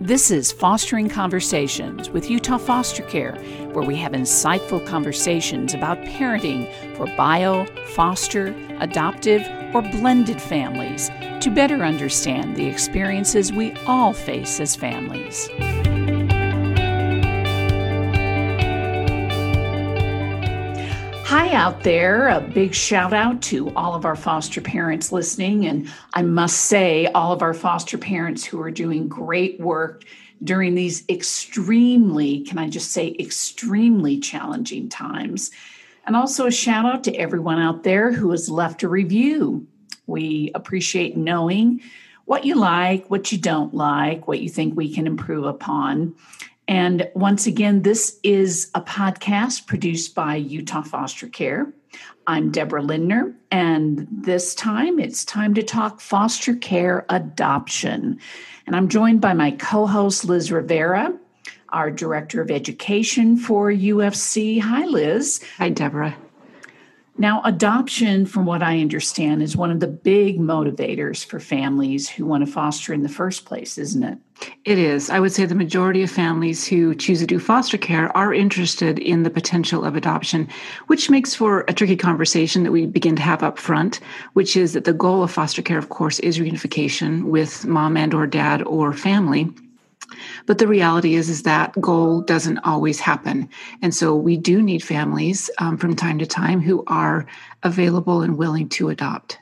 This is Fostering Conversations with Utah Foster Care, where we have insightful conversations about parenting for bio, foster, adoptive, or blended families to better understand the experiences we all face as families. Hi, out there. A big shout out to all of our foster parents listening. And I must say, all of our foster parents who are doing great work during these extremely, can I just say, extremely challenging times. And also a shout out to everyone out there who has left a review. We appreciate knowing what you like, what you don't like, what you think we can improve upon. And once again, this is a podcast produced by Utah Foster Care. I'm Deborah Lindner, and this time it's time to talk foster care adoption. And I'm joined by my co host, Liz Rivera, our Director of Education for UFC. Hi, Liz. Hi, Deborah. Now, adoption, from what I understand, is one of the big motivators for families who want to foster in the first place, isn't it? It is. I would say the majority of families who choose to do foster care are interested in the potential of adoption, which makes for a tricky conversation that we begin to have up front, which is that the goal of foster care, of course, is reunification with mom and or dad or family. But the reality is, is that goal doesn't always happen. And so we do need families um, from time to time who are available and willing to adopt.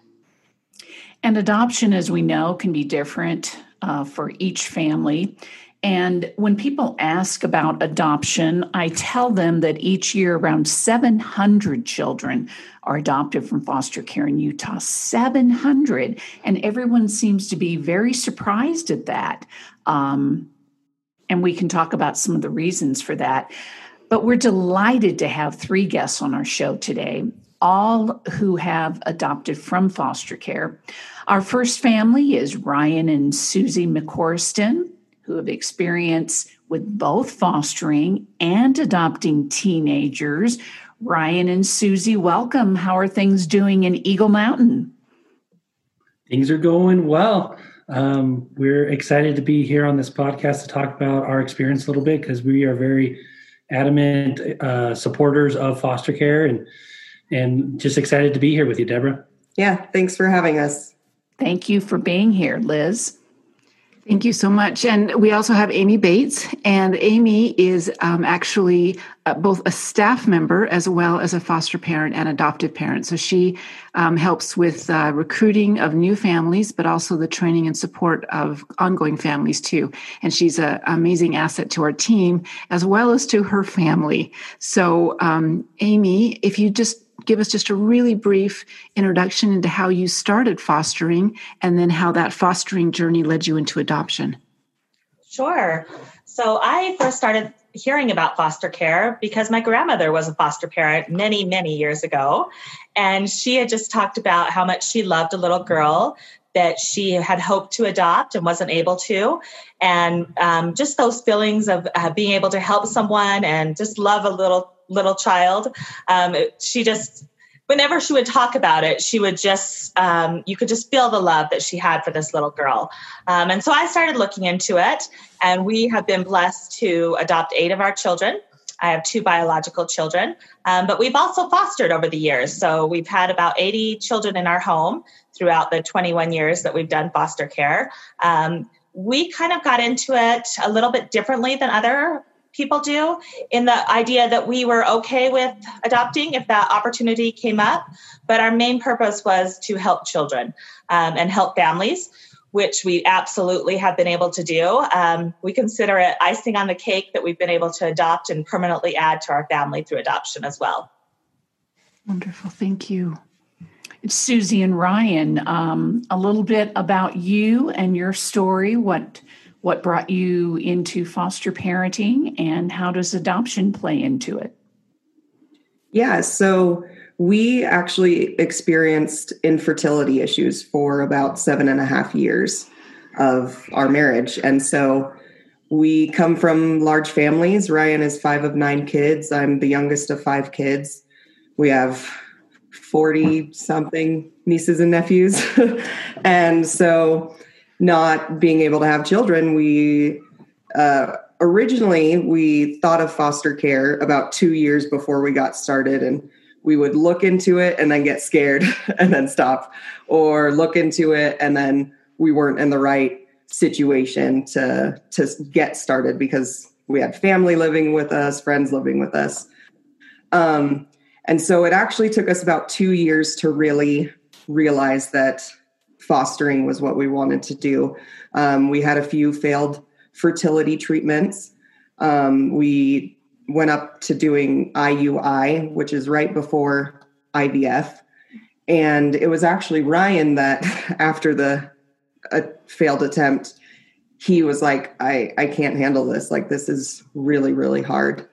And adoption, as we know, can be different uh, for each family. And when people ask about adoption, I tell them that each year around 700 children are adopted from foster care in Utah. 700. And everyone seems to be very surprised at that. Um, and we can talk about some of the reasons for that. But we're delighted to have three guests on our show today, all who have adopted from foster care. Our first family is Ryan and Susie McCorston, who have experience with both fostering and adopting teenagers. Ryan and Susie, welcome. How are things doing in Eagle Mountain? Things are going well. Um, we're excited to be here on this podcast to talk about our experience a little bit because we are very adamant uh, supporters of foster care and and just excited to be here with you, Deborah. Yeah, thanks for having us. Thank you for being here, Liz. Thank you so much. And we also have Amy Bates, and Amy is um, actually uh, both a staff member as well as a foster parent and adoptive parent. So she um, helps with uh, recruiting of new families, but also the training and support of ongoing families too. And she's an amazing asset to our team as well as to her family. So, um, Amy, if you just give us just a really brief introduction into how you started fostering and then how that fostering journey led you into adoption. Sure. So I first started hearing about foster care because my grandmother was a foster parent many, many years ago. And she had just talked about how much she loved a little girl that she had hoped to adopt and wasn't able to. And um, just those feelings of uh, being able to help someone and just love a little little child. Um, she just, whenever she would talk about it, she would just, um, you could just feel the love that she had for this little girl. Um, and so I started looking into it, and we have been blessed to adopt eight of our children. I have two biological children, um, but we've also fostered over the years. So we've had about 80 children in our home throughout the 21 years that we've done foster care. Um, we kind of got into it a little bit differently than other people do in the idea that we were okay with adopting if that opportunity came up. But our main purpose was to help children um, and help families, which we absolutely have been able to do. Um, we consider it icing on the cake that we've been able to adopt and permanently add to our family through adoption as well. Wonderful. Thank you. It's Susie and Ryan, um, a little bit about you and your story. What what brought you into foster parenting and how does adoption play into it? Yeah, so we actually experienced infertility issues for about seven and a half years of our marriage. And so we come from large families. Ryan is five of nine kids. I'm the youngest of five kids. We have 40 something nieces and nephews. and so not being able to have children, we uh, originally we thought of foster care about two years before we got started and we would look into it and then get scared and then stop or look into it and then we weren't in the right situation to to get started because we had family living with us friends living with us. Um, and so it actually took us about two years to really realize that fostering was what we wanted to do um, we had a few failed fertility treatments um, we went up to doing IUI, which is right before IVF. And it was actually Ryan that, after the uh, failed attempt, he was like, I, I can't handle this. Like, this is really, really hard.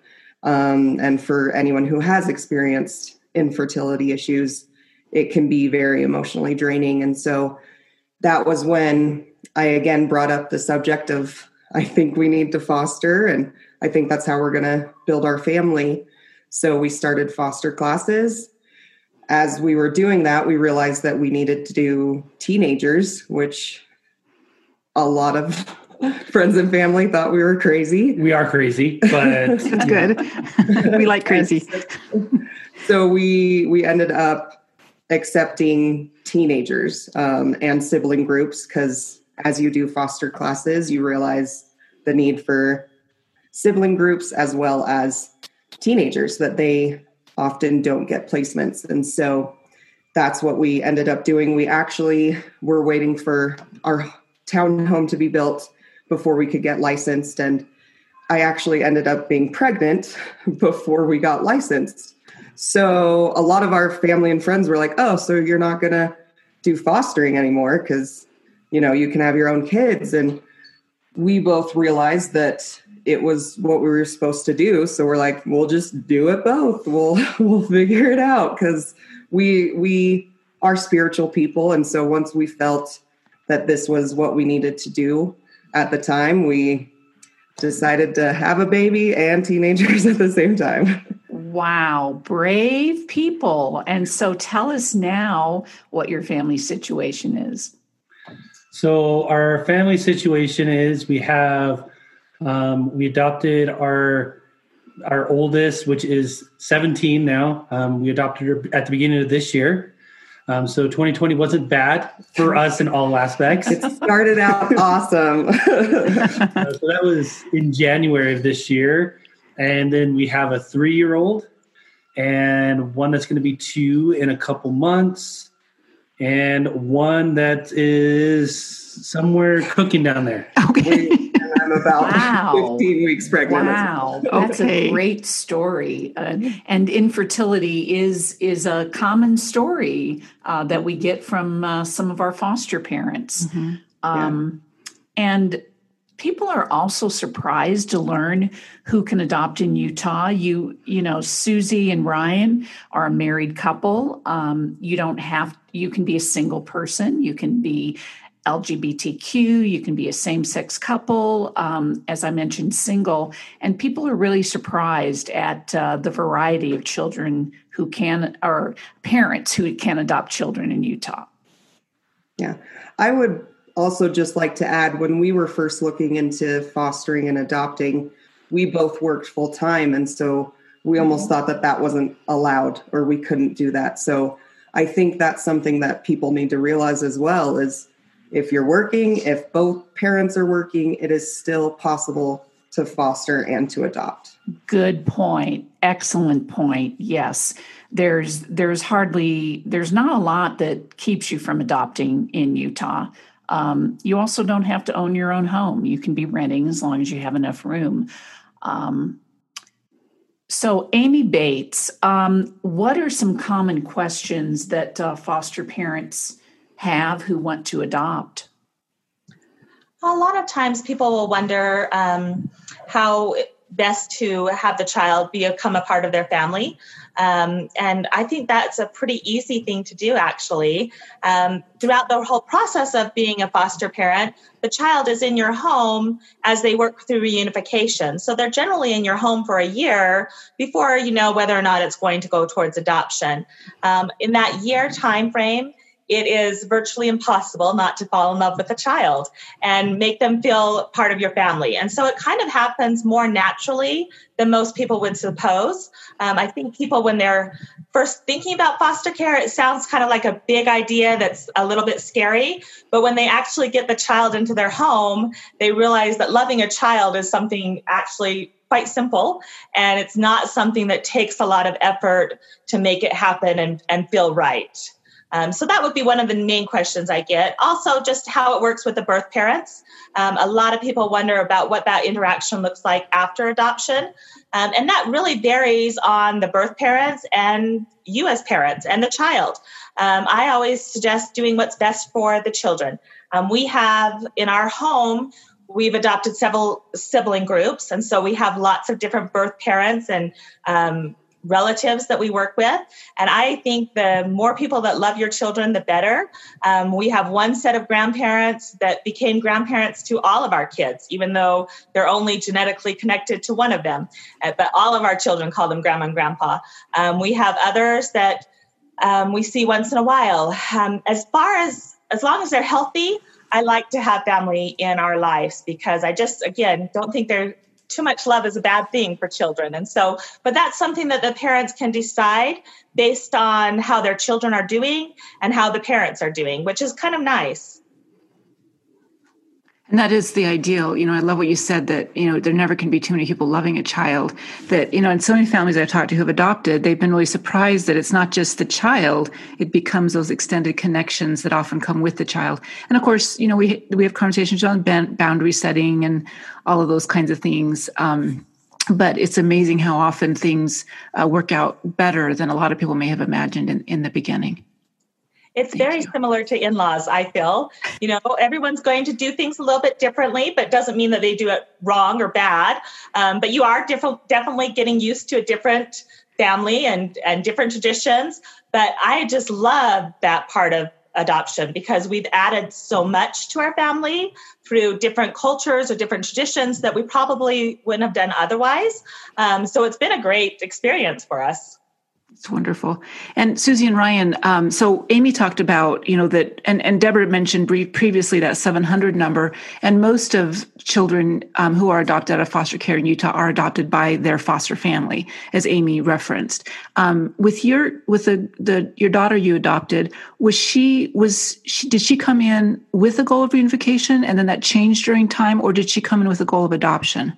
Um, and for anyone who has experienced infertility issues, it can be very emotionally draining. And so that was when I again brought up the subject of I think we need to foster. And I think that's how we're going to build our family. So we started foster classes. As we were doing that, we realized that we needed to do teenagers, which a lot of friends and family thought we were crazy. We are crazy, but that's good. we like crazy. so we we ended up accepting teenagers um, and sibling groups because as you do foster classes, you realize the need for sibling groups as well as teenagers that they often don't get placements. And so that's what we ended up doing. We actually were waiting for our townhome to be built before we could get licensed. And I actually ended up being pregnant before we got licensed. So a lot of our family and friends were like, oh, so you're not going to do fostering anymore because you know you can have your own kids. And we both realized that it was what we were supposed to do. So we're like we'll just do it both. We'll we'll figure it out. Because we we are spiritual people. And so once we felt that this was what we needed to do at the time we decided to have a baby and teenagers at the same time Wow, brave people. And so tell us now what your family situation is. So our family situation is we have um, we adopted our our oldest, which is 17 now. Um, we adopted her at the beginning of this year. Um, so 2020 wasn't bad for us in all aspects. It started out awesome. uh, so that was in January of this year. And then we have a three year old and one that's going to be two in a couple months and one that is somewhere cooking down there. Okay. I'm about wow. 15 weeks pregnant. Wow, that's okay. a great story. Uh, and infertility is is a common story uh, that we get from uh, some of our foster parents. Mm-hmm. Um, yeah. And people are also surprised to learn who can adopt in Utah. You, you know, Susie and Ryan are a married couple. Um, you don't have, you can be a single person. You can be LGBTQ, you can be a same sex couple, um, as I mentioned, single. And people are really surprised at uh, the variety of children who can, or parents who can adopt children in Utah. Yeah. I would also just like to add when we were first looking into fostering and adopting, we both worked full time. And so we mm-hmm. almost thought that that wasn't allowed or we couldn't do that. So I think that's something that people need to realize as well is if you're working, if both parents are working, it is still possible to foster and to adopt. Good point. Excellent point. Yes. There's there's hardly there's not a lot that keeps you from adopting in Utah. Um, you also don't have to own your own home. You can be renting as long as you have enough room. Um, so, Amy Bates, um, what are some common questions that uh, foster parents have who want to adopt? A lot of times people will wonder um, how best to have the child become a part of their family. Um, and I think that's a pretty easy thing to do, actually. Um, throughout the whole process of being a foster parent, the child is in your home as they work through reunification. So they're generally in your home for a year before you know whether or not it's going to go towards adoption. Um, in that year time frame, it is virtually impossible not to fall in love with a child and make them feel part of your family. And so it kind of happens more naturally than most people would suppose. Um, I think people, when they're first thinking about foster care, it sounds kind of like a big idea that's a little bit scary. But when they actually get the child into their home, they realize that loving a child is something actually quite simple and it's not something that takes a lot of effort to make it happen and, and feel right. Um, so that would be one of the main questions I get. Also, just how it works with the birth parents. Um, a lot of people wonder about what that interaction looks like after adoption. Um, and that really varies on the birth parents and you as parents and the child. Um, I always suggest doing what's best for the children. Um, we have in our home, we've adopted several sibling groups. And so we have lots of different birth parents and um, relatives that we work with. And I think the more people that love your children, the better. Um, we have one set of grandparents that became grandparents to all of our kids, even though they're only genetically connected to one of them. Uh, but all of our children call them grandma and grandpa. Um, we have others that um, we see once in a while. Um, as far as as long as they're healthy, I like to have family in our lives because I just, again, don't think they're too much love is a bad thing for children. And so, but that's something that the parents can decide based on how their children are doing and how the parents are doing, which is kind of nice. And that is the ideal. You know, I love what you said that, you know, there never can be too many people loving a child. That, you know, in so many families I've talked to who have adopted, they've been really surprised that it's not just the child, it becomes those extended connections that often come with the child. And of course, you know, we we have conversations on boundary setting and all of those kinds of things. Um, but it's amazing how often things uh, work out better than a lot of people may have imagined in, in the beginning. It's Thank very you. similar to in laws, I feel. You know, everyone's going to do things a little bit differently, but doesn't mean that they do it wrong or bad. Um, but you are diff- definitely getting used to a different family and, and different traditions. But I just love that part of adoption because we've added so much to our family through different cultures or different traditions that we probably wouldn't have done otherwise. Um, so it's been a great experience for us. It's wonderful. And Susie and Ryan, um, so Amy talked about, you know, that, and, and Deborah mentioned previously that 700 number, and most of children um, who are adopted out of foster care in Utah are adopted by their foster family, as Amy referenced. Um, with your, with the, the, your daughter you adopted, was she, was she, did she come in with a goal of reunification and then that changed during time, or did she come in with a goal of adoption?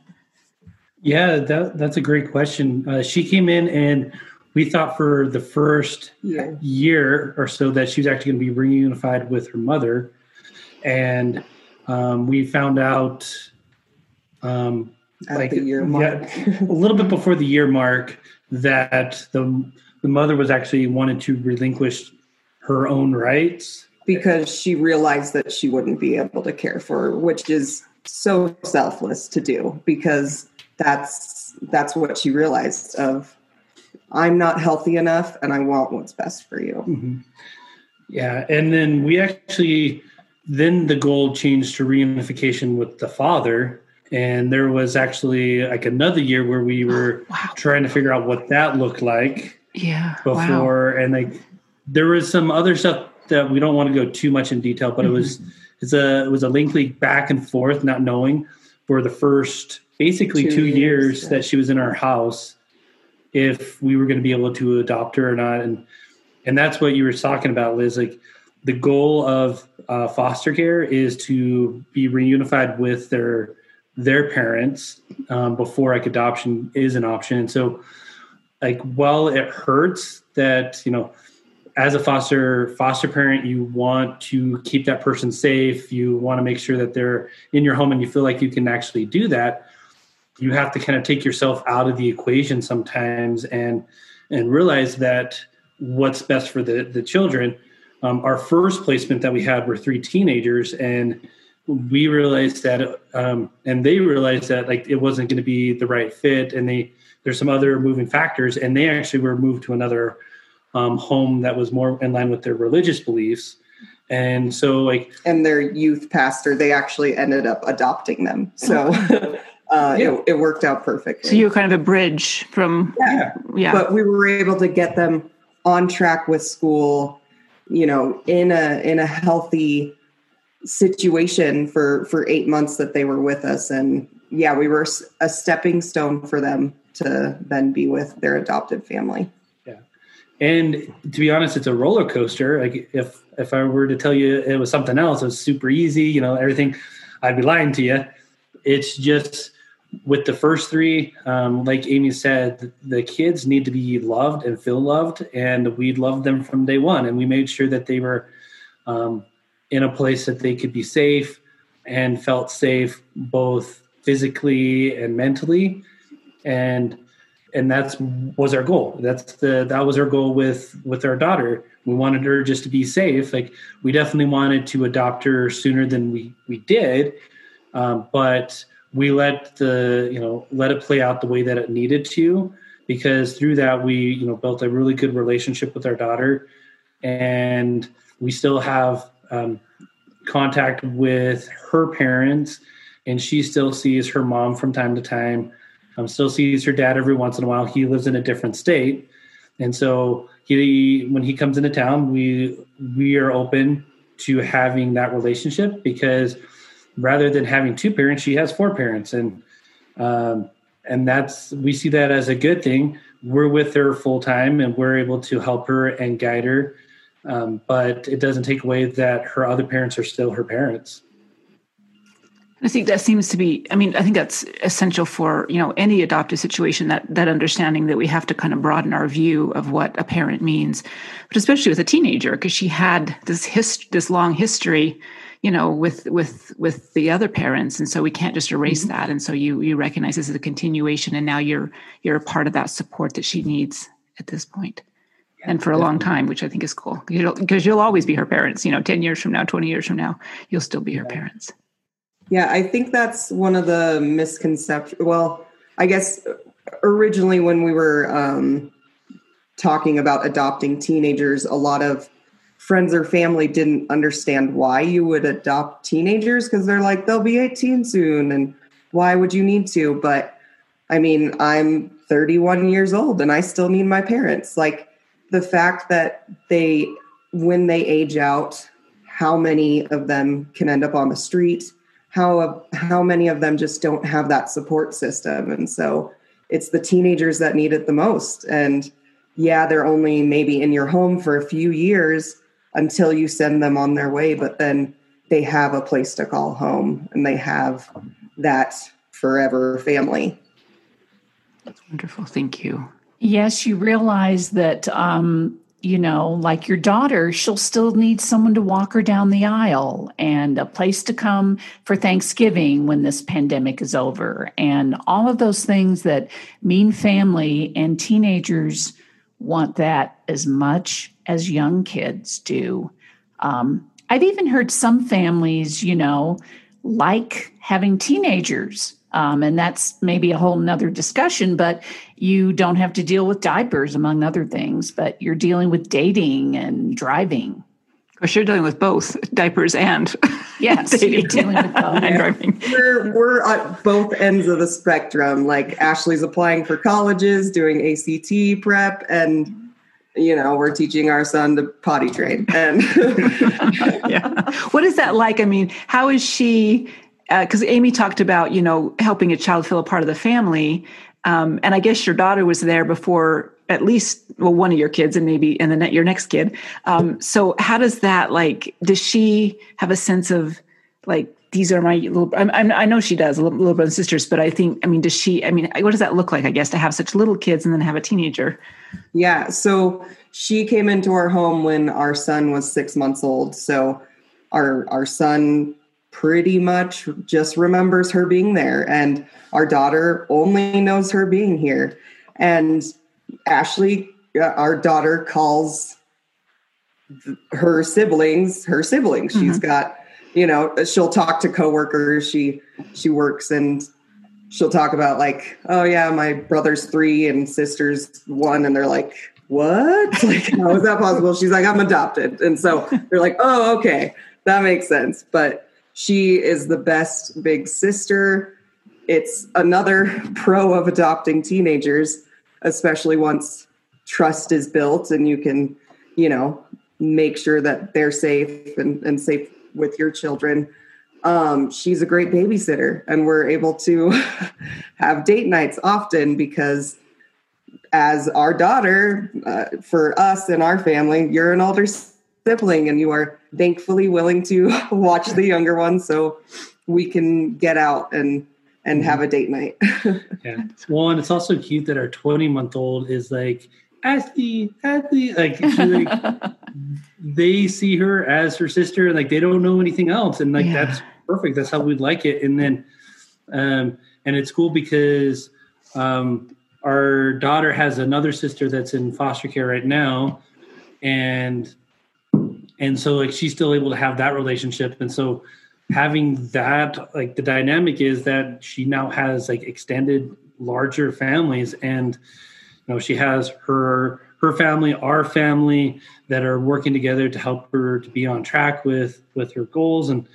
Yeah, that, that's a great question. Uh, she came in and we thought for the first yeah. year or so that she was actually going to be reunified with her mother, and um, we found out um, At like yeah, a little bit before the year mark that the the mother was actually wanted to relinquish her own rights. Because she realized that she wouldn't be able to care for her, which is so selfless to do because that's that's what she realized of I'm not healthy enough and I want what's best for you. Mm-hmm. Yeah. And then we actually, then the goal changed to reunification with the father. And there was actually like another year where we were wow. trying to figure out what that looked like. Yeah. Before. Wow. And like, there was some other stuff that we don't want to go too much in detail, but mm-hmm. it was, it's a, it was a lengthy back and forth, not knowing for the first basically two, two years, years yeah. that she was in our house if we were going to be able to adopt her or not. And and that's what you were talking about, Liz. Like the goal of uh, foster care is to be reunified with their their parents um, before like adoption is an option. And so, like, while it hurts that you know, as a foster foster parent, you want to keep that person safe. You want to make sure that they're in your home, and you feel like you can actually do that you have to kind of take yourself out of the equation sometimes and and realize that what's best for the the children. Um, our first placement that we had were three teenagers and we realized that um, and they realized that like it wasn't going to be the right fit and they there's some other moving factors and they actually were moved to another um, home that was more in line with their religious beliefs. And so like and their youth pastor they actually ended up adopting them. So uh, yeah. it, it, worked out perfectly. So you were kind of a bridge from yeah. yeah, but we were able to get them on track with school you know, in a in a healthy situation for for eight months that they were with us, and yeah, we were a stepping stone for them to then be with their adopted family. Yeah, and to be honest, it's a roller coaster. Like if if I were to tell you it was something else, it was super easy. You know, everything. I'd be lying to you. It's just with the first three, um, like Amy said, the kids need to be loved and feel loved, and we loved them from day one. And we made sure that they were um, in a place that they could be safe and felt safe both physically and mentally. And and that's was our goal. That's the that was our goal with with our daughter. We wanted her just to be safe. Like we definitely wanted to adopt her sooner than we we did, um, but we let the you know let it play out the way that it needed to because through that we you know built a really good relationship with our daughter. And we still have um, contact with her parents and she still sees her mom from time to time. Um, still sees her dad every once in a while. He lives in a different state. And so he when he comes into town we we are open to having that relationship because rather than having two parents, she has four parents, and um, and that's we see that as a good thing. We're with her full time, and we're able to help her and guide her. Um, but it doesn't take away that her other parents are still her parents. I think that seems to be. I mean, I think that's essential for you know any adoptive situation. That that understanding that we have to kind of broaden our view of what a parent means, but especially with a teenager, because she had this hist- this long history you know with with with the other parents. And so we can't just erase mm-hmm. that. And so you you recognize this as a continuation and now you're you're a part of that support that she needs at this point. Yeah, and for a long time which i think is cool. Because you'll, always be her parents you know 10 years from now 20 years from now you'll still be her parents. Yeah i think that's one of the misconceptions well i guess originally when we were um, talking about adopting teenagers a lot of friends or family didn't understand why you would adopt teenagers because they're like they'll be 18 soon and why would you need to? But i mean i'm 31 years old and i still need my parents. Like the fact that they when they age out how many of them can end up on the street? How how many of them just don't have that support system? And so it's the teenagers that need it the most. And yeah they're only maybe in your home for a few years until you send them on their way, but then they have a place to call home and they have that forever family. That's wonderful. Thank you. Yes, you realize that, um, you know, like your daughter, she'll still need someone to walk her down the aisle and a place to come for Thanksgiving when this pandemic is over. And all of those things that mean family and teenagers want that as much as young kids do. Um, I've even heard some families, you know, like having teenagers. Um, and that's maybe a whole nother discussion, but you don't have to deal with diapers, among other things, but you're dealing with dating and driving. Of course, you're dealing with both diapers and yes, you're dealing with both. and driving. We're we're at both ends of the spectrum. Like Ashley's applying for colleges, doing ACT prep, and you know we're teaching our son to potty train. And yeah. What is that like? I mean how is she because uh, amy talked about you know helping a child feel a part of the family. Um, and i guess your daughter was there before at least well one of your kids and maybe and then your next kid. Um, so how does that like does she have a sense of like these are my little I'm, I'm, i know she does little, little brothers and sisters but i think i mean does she i mean what does that look like i guess to have such little kids and then have a teenager? Yeah so she came into our home when our son was six months old so our our son pretty much just remembers her being there and our daughter only knows her being here. And ashley uh, our daughter calls her siblings her siblings. Mm-hmm. she's got you know she'll talk to coworkers. She she works and she'll talk about like oh yeah my brother's three and sister's one. And they're like what? Like how is that possible? She's like i'm adopted. And so they're like oh okay. That makes sense. But she is the best big sister. It's another pro of adopting teenagers especially once trust is built and you can you know make sure that they're safe and, and safe with your children. Um, she's a great babysitter, and we're able to have date nights often because, as our daughter, uh, for us and our family, you're an older sibling, and you are thankfully willing to watch the younger one, so we can get out and and have a date night. yeah. Well, and it's also cute that our 20 month old is like, Ashley, Ashley, like, like they see her as her sister, and like they don't know anything else, and like yeah. that's perfect. That's how we'd like it. And then, um, and it's cool because um, our daughter has another sister that's in foster care right now, and and so like she's still able to have that relationship, and so having that like the dynamic is that she now has like extended larger families and you know she has her her family our family that are working together to help her to be on track with with her goals. And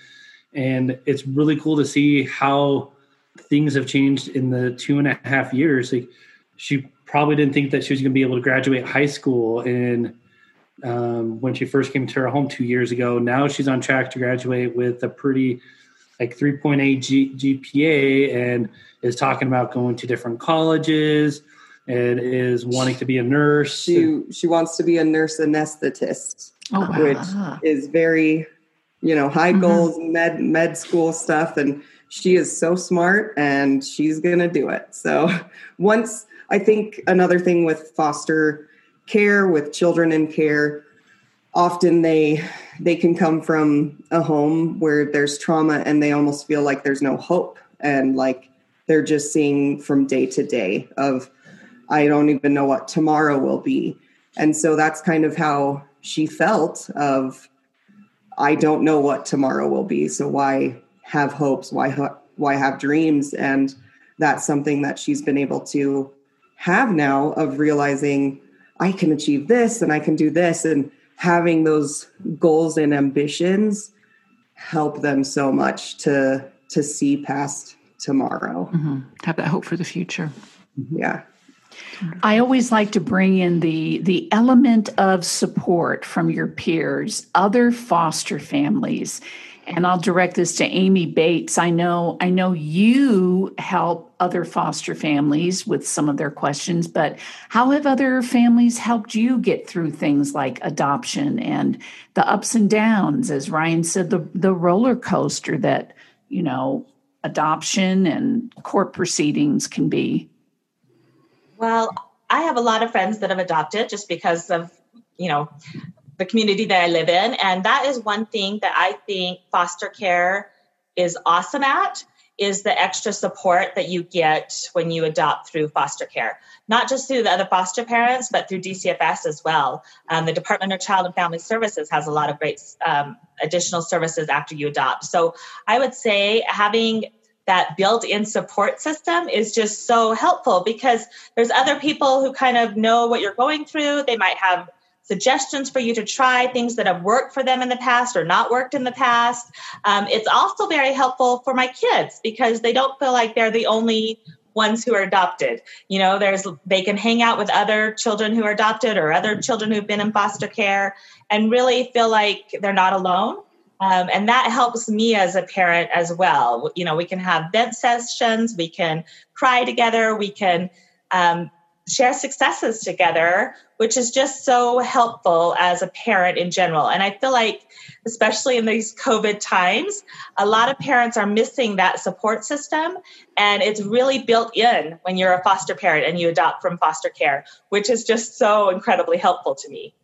and it's really cool to see how things have changed in the two and a half years. Like she probably didn't think that she was going to be able to graduate high school in um, when she first came to her home two years ago. Now she's on track to graduate with a pretty like 3.8 G- gpa and is talking about going to different colleges and is wanting to be a nurse she she wants to be a nurse anesthetist oh, wow. which is very you know high mm-hmm. goals med med school stuff and she is so smart and she's gonna do it so once i think another thing with foster care with children in care often they they can come from a home where there's trauma and they almost feel like there's no hope and like they're just seeing from day to day of i don't even know what tomorrow will be and so that's kind of how she felt of I don't know what tomorrow will be. So why have hopes? Why ha- why have dreams? And that's something that she's been able to have now of realizing I can achieve this and I can do this and having those goals and ambitions help them so much to to see past tomorrow. Mm-hmm. Have that hope for the future. Yeah. I always like to bring in the the element of support from your peers, other foster families. And I'll direct this to Amy Bates. I know I know you help other foster families with some of their questions, but how have other families helped you get through things like adoption and the ups and downs as Ryan said the the roller coaster that, you know, adoption and court proceedings can be? Well, I have a lot of friends that have adopted just because of, you know, the community that I live in. And that is one thing that I think foster care is awesome at is the extra support that you get when you adopt through foster care, not just through the other foster parents, but through DCFS as well. Um, the Department of Child and Family Services has a lot of great um, additional services after you adopt. So I would say having that built-in support system is just so helpful because there's other people who kind of know what you're going through. They might have suggestions for you to try things that have worked for them in the past or not worked in the past. Um, it's also very helpful for my kids because they don't feel like they're the only ones who are adopted. You know, there's they can hang out with other children who are adopted or other children who've been in foster care and really feel like they're not alone. Um, and that helps me as a parent as well. You know, we can have vent sessions, we can cry together, we can um, share successes together, which is just so helpful as a parent in general. And I feel like, especially in these COVID times, a lot of parents are missing that support system. And it's really built in when you're a foster parent and you adopt from foster care, which is just so incredibly helpful to me.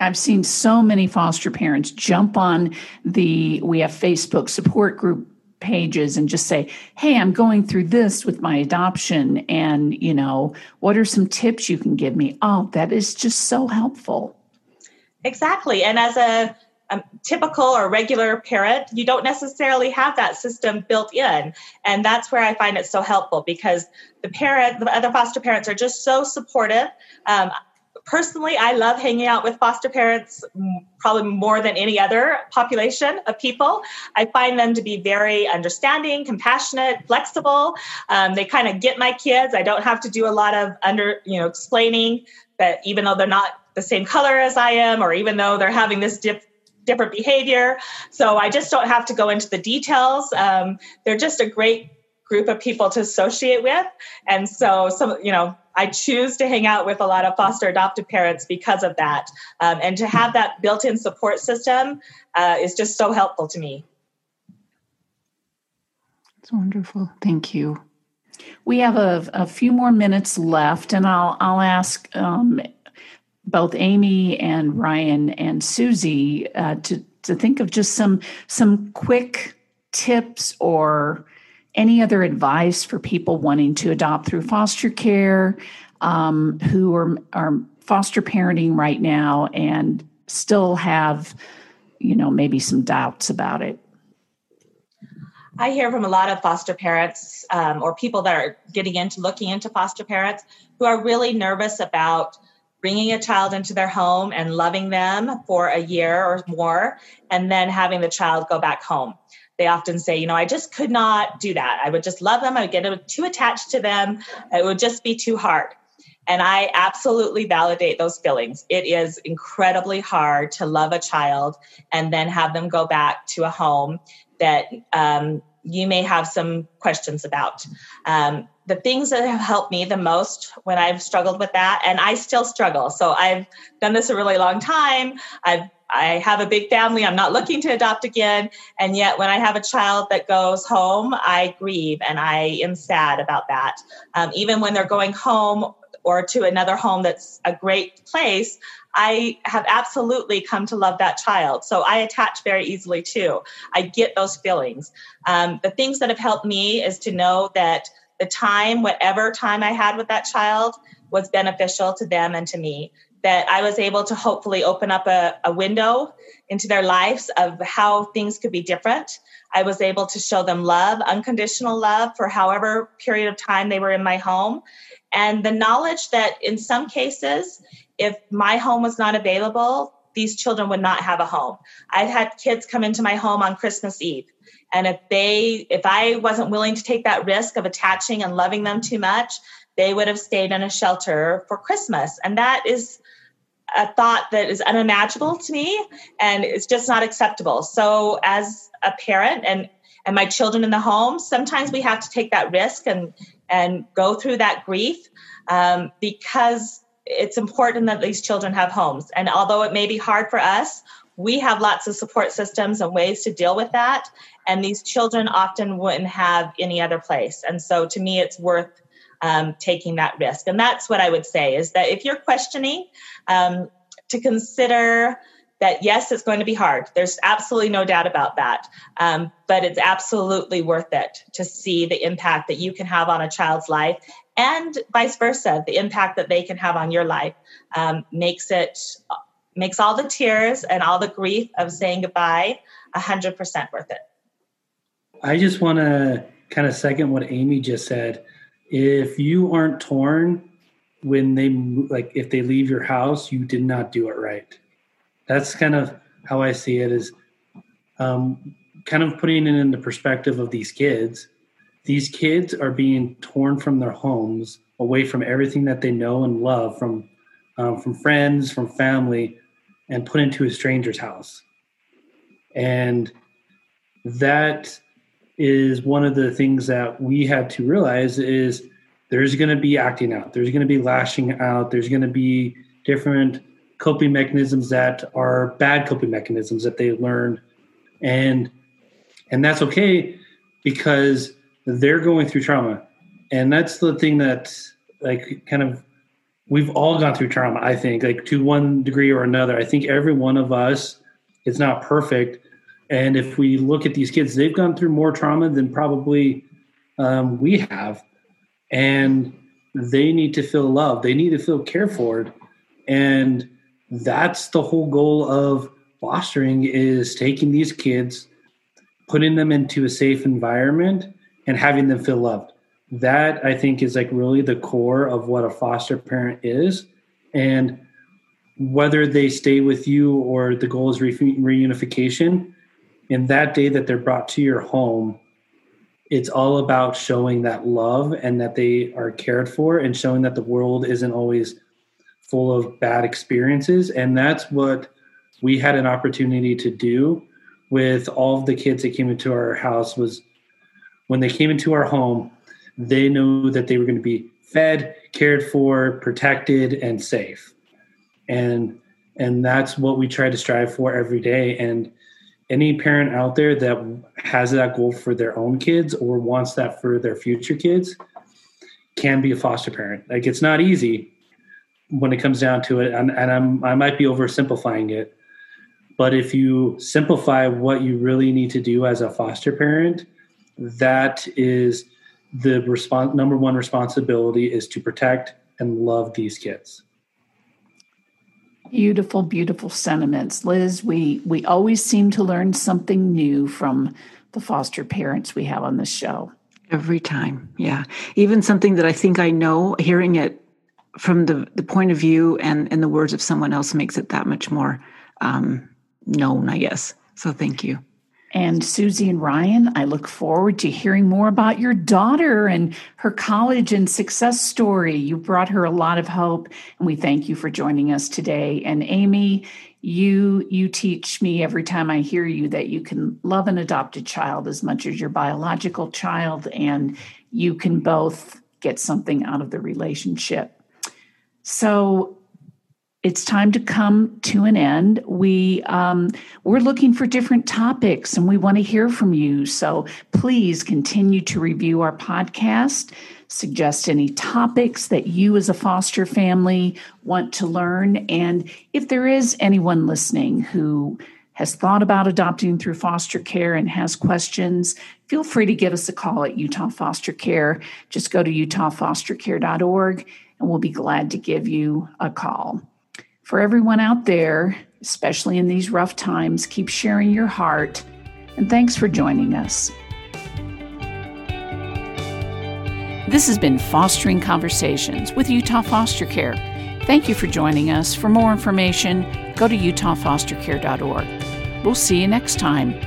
I've seen so many foster parents jump on the we have Facebook support group pages and just say, "Hey, I'm going through this with my adoption and, you know, what are some tips you can give me?" Oh, that is just so helpful. Exactly. And as a, a typical or regular parent, you don't necessarily have that system built in. And that's where I find it so helpful because the parent, the other foster parents are just so supportive. Um, personally, I love hanging out with foster parents probably more than any other population of people. I find them to be very understanding, compassionate, flexible. Um, they kind of get my kids. I don't have to do a lot of under, you know, explaining that even though they're not the same color as I am, or even though they're having this dip, different behavior. So I just don't have to go into the details. Um, they're just a great group of people to associate with. And so some, you know, I choose to hang out with a lot of foster adoptive parents because of that. Um, and to have that built in support system uh, is just so helpful to me. It's wonderful. Thank you. We have a, a few more minutes left, and I'll I'll ask um, both Amy and Ryan and Susie uh, to to think of just some some quick tips or any other advice for people wanting to adopt through foster care um, who are are foster parenting right now and still have you know maybe some doubts about it I hear from a lot of foster parents um, or people that are getting into looking into foster parents who are really nervous about bringing a child into their home and loving them for a year or more, and then having the child go back home. They often say, you know, I just could not do that. I would just love them. I would get too attached to them. It would just be too hard. And I absolutely validate those feelings. It is incredibly hard to love a child and then have them go back to a home that um, you may have some questions about. Um, the things that have helped me the most when I've struggled with that, and I still struggle. So I've done this a really long time. I've I have a big family. I'm not looking to adopt again. And yet, when I have a child that goes home, I grieve and I am sad about that. Um, even when they're going home or to another home that's a great place, I have absolutely come to love that child. So I attach very easily too. I get those feelings. Um, the things that have helped me is to know that the time, whatever time I had with that child, was beneficial to them and to me. That I was able to hopefully open up a, a window into their lives of how things could be different. I was able to show them love, unconditional love for however period of time they were in my home. And the knowledge that in some cases, if my home was not available, these children would not have a home. I've had kids come into my home on Christmas Eve. And if they if I wasn't willing to take that risk of attaching and loving them too much, they would have stayed in a shelter for Christmas. And that is a thought that is unimaginable to me and it's just not acceptable. So as a parent and and my children in the home, sometimes we have to take that risk and and go through that grief um, because it's important that these children have homes. And although it may be hard for us, we have lots of support systems and ways to deal with that. And these children often wouldn't have any other place. And so to me, it's worth um, taking that risk. And that's what I would say is that if you're questioning, um, to consider that yes, it's going to be hard. There's absolutely no doubt about that. Um, but it's absolutely worth it to see the impact that you can have on a child's life and vice versa. The impact that they can have on your life um, makes it makes all the tears and all the grief of saying goodbye a hundred percent worth it. I just want to kind of second what Amy just said. If you aren't torn when they like if they leave your house, you did not do it right that's kind of how I see it is um, kind of putting it in the perspective of these kids. These kids are being torn from their homes, away from everything that they know and love, from um, from friends, from family, and put into a stranger's house. And that is one of the things that we had to realize is there's going to be acting out, there's going to be lashing out, there's going to be different coping mechanisms that are bad coping mechanisms that they learn and and that's okay because they're going through trauma. And that's the thing that like kind of we've all gone through trauma i think like to one degree or another. I think every one of us is not perfect. And if we look at these kids they've gone through more trauma than probably um, we have. And they need to feel loved. They need to feel cared for. And that's the whole goal of fostering is taking these kids putting them into a safe environment and having them feel loved that i think is like really the core of what a foster parent is and whether they stay with you or the goal is re- reunification in that day that they're brought to your home it's all about showing that love and that they are cared for and showing that the world isn't always full of bad experiences. And that's what we had an opportunity to do with all of the kids that came into our house was when they came into our home, they knew that they were going to be fed, cared for, protected, and safe. And and that's what we try to strive for every day. And any parent out there that has that goal for their own kids or wants that for their future kids can be a foster parent. Like it's not easy when it comes down to it, and, and I'm I might be oversimplifying it, but if you simplify what you really need to do as a foster parent, that is the response number one responsibility is to protect and love these kids. Beautiful, beautiful sentiments. Liz, we we always seem to learn something new from the foster parents we have on the show. Every time. Yeah. Even something that I think I know, hearing it from the, the point of view and, and the words of someone else makes it that much more um, known, I guess. So thank you. And Susie and Ryan, I look forward to hearing more about your daughter and her college and success story. You brought her a lot of hope, and we thank you for joining us today. And Amy, you you teach me every time I hear you that you can love an adopted child as much as your biological child, and you can both get something out of the relationship. So it's time to come to an end. We um, we're looking for different topics, and we want to hear from you. So please continue to review our podcast. Suggest any topics that you, as a foster family, want to learn, and if there is anyone listening who has thought about adopting through foster care and has questions, feel free to give us a call at Utah Foster Care. Just go to utahfostercare.org and we'll be glad to give you a call for everyone out there, especially in these rough times, keep sharing your heart. And thanks for joining us. This has been Fostering Conversations with Utah Foster Care. Thank you for joining us. For more information, go to utahfostercare.org. We'll see you next time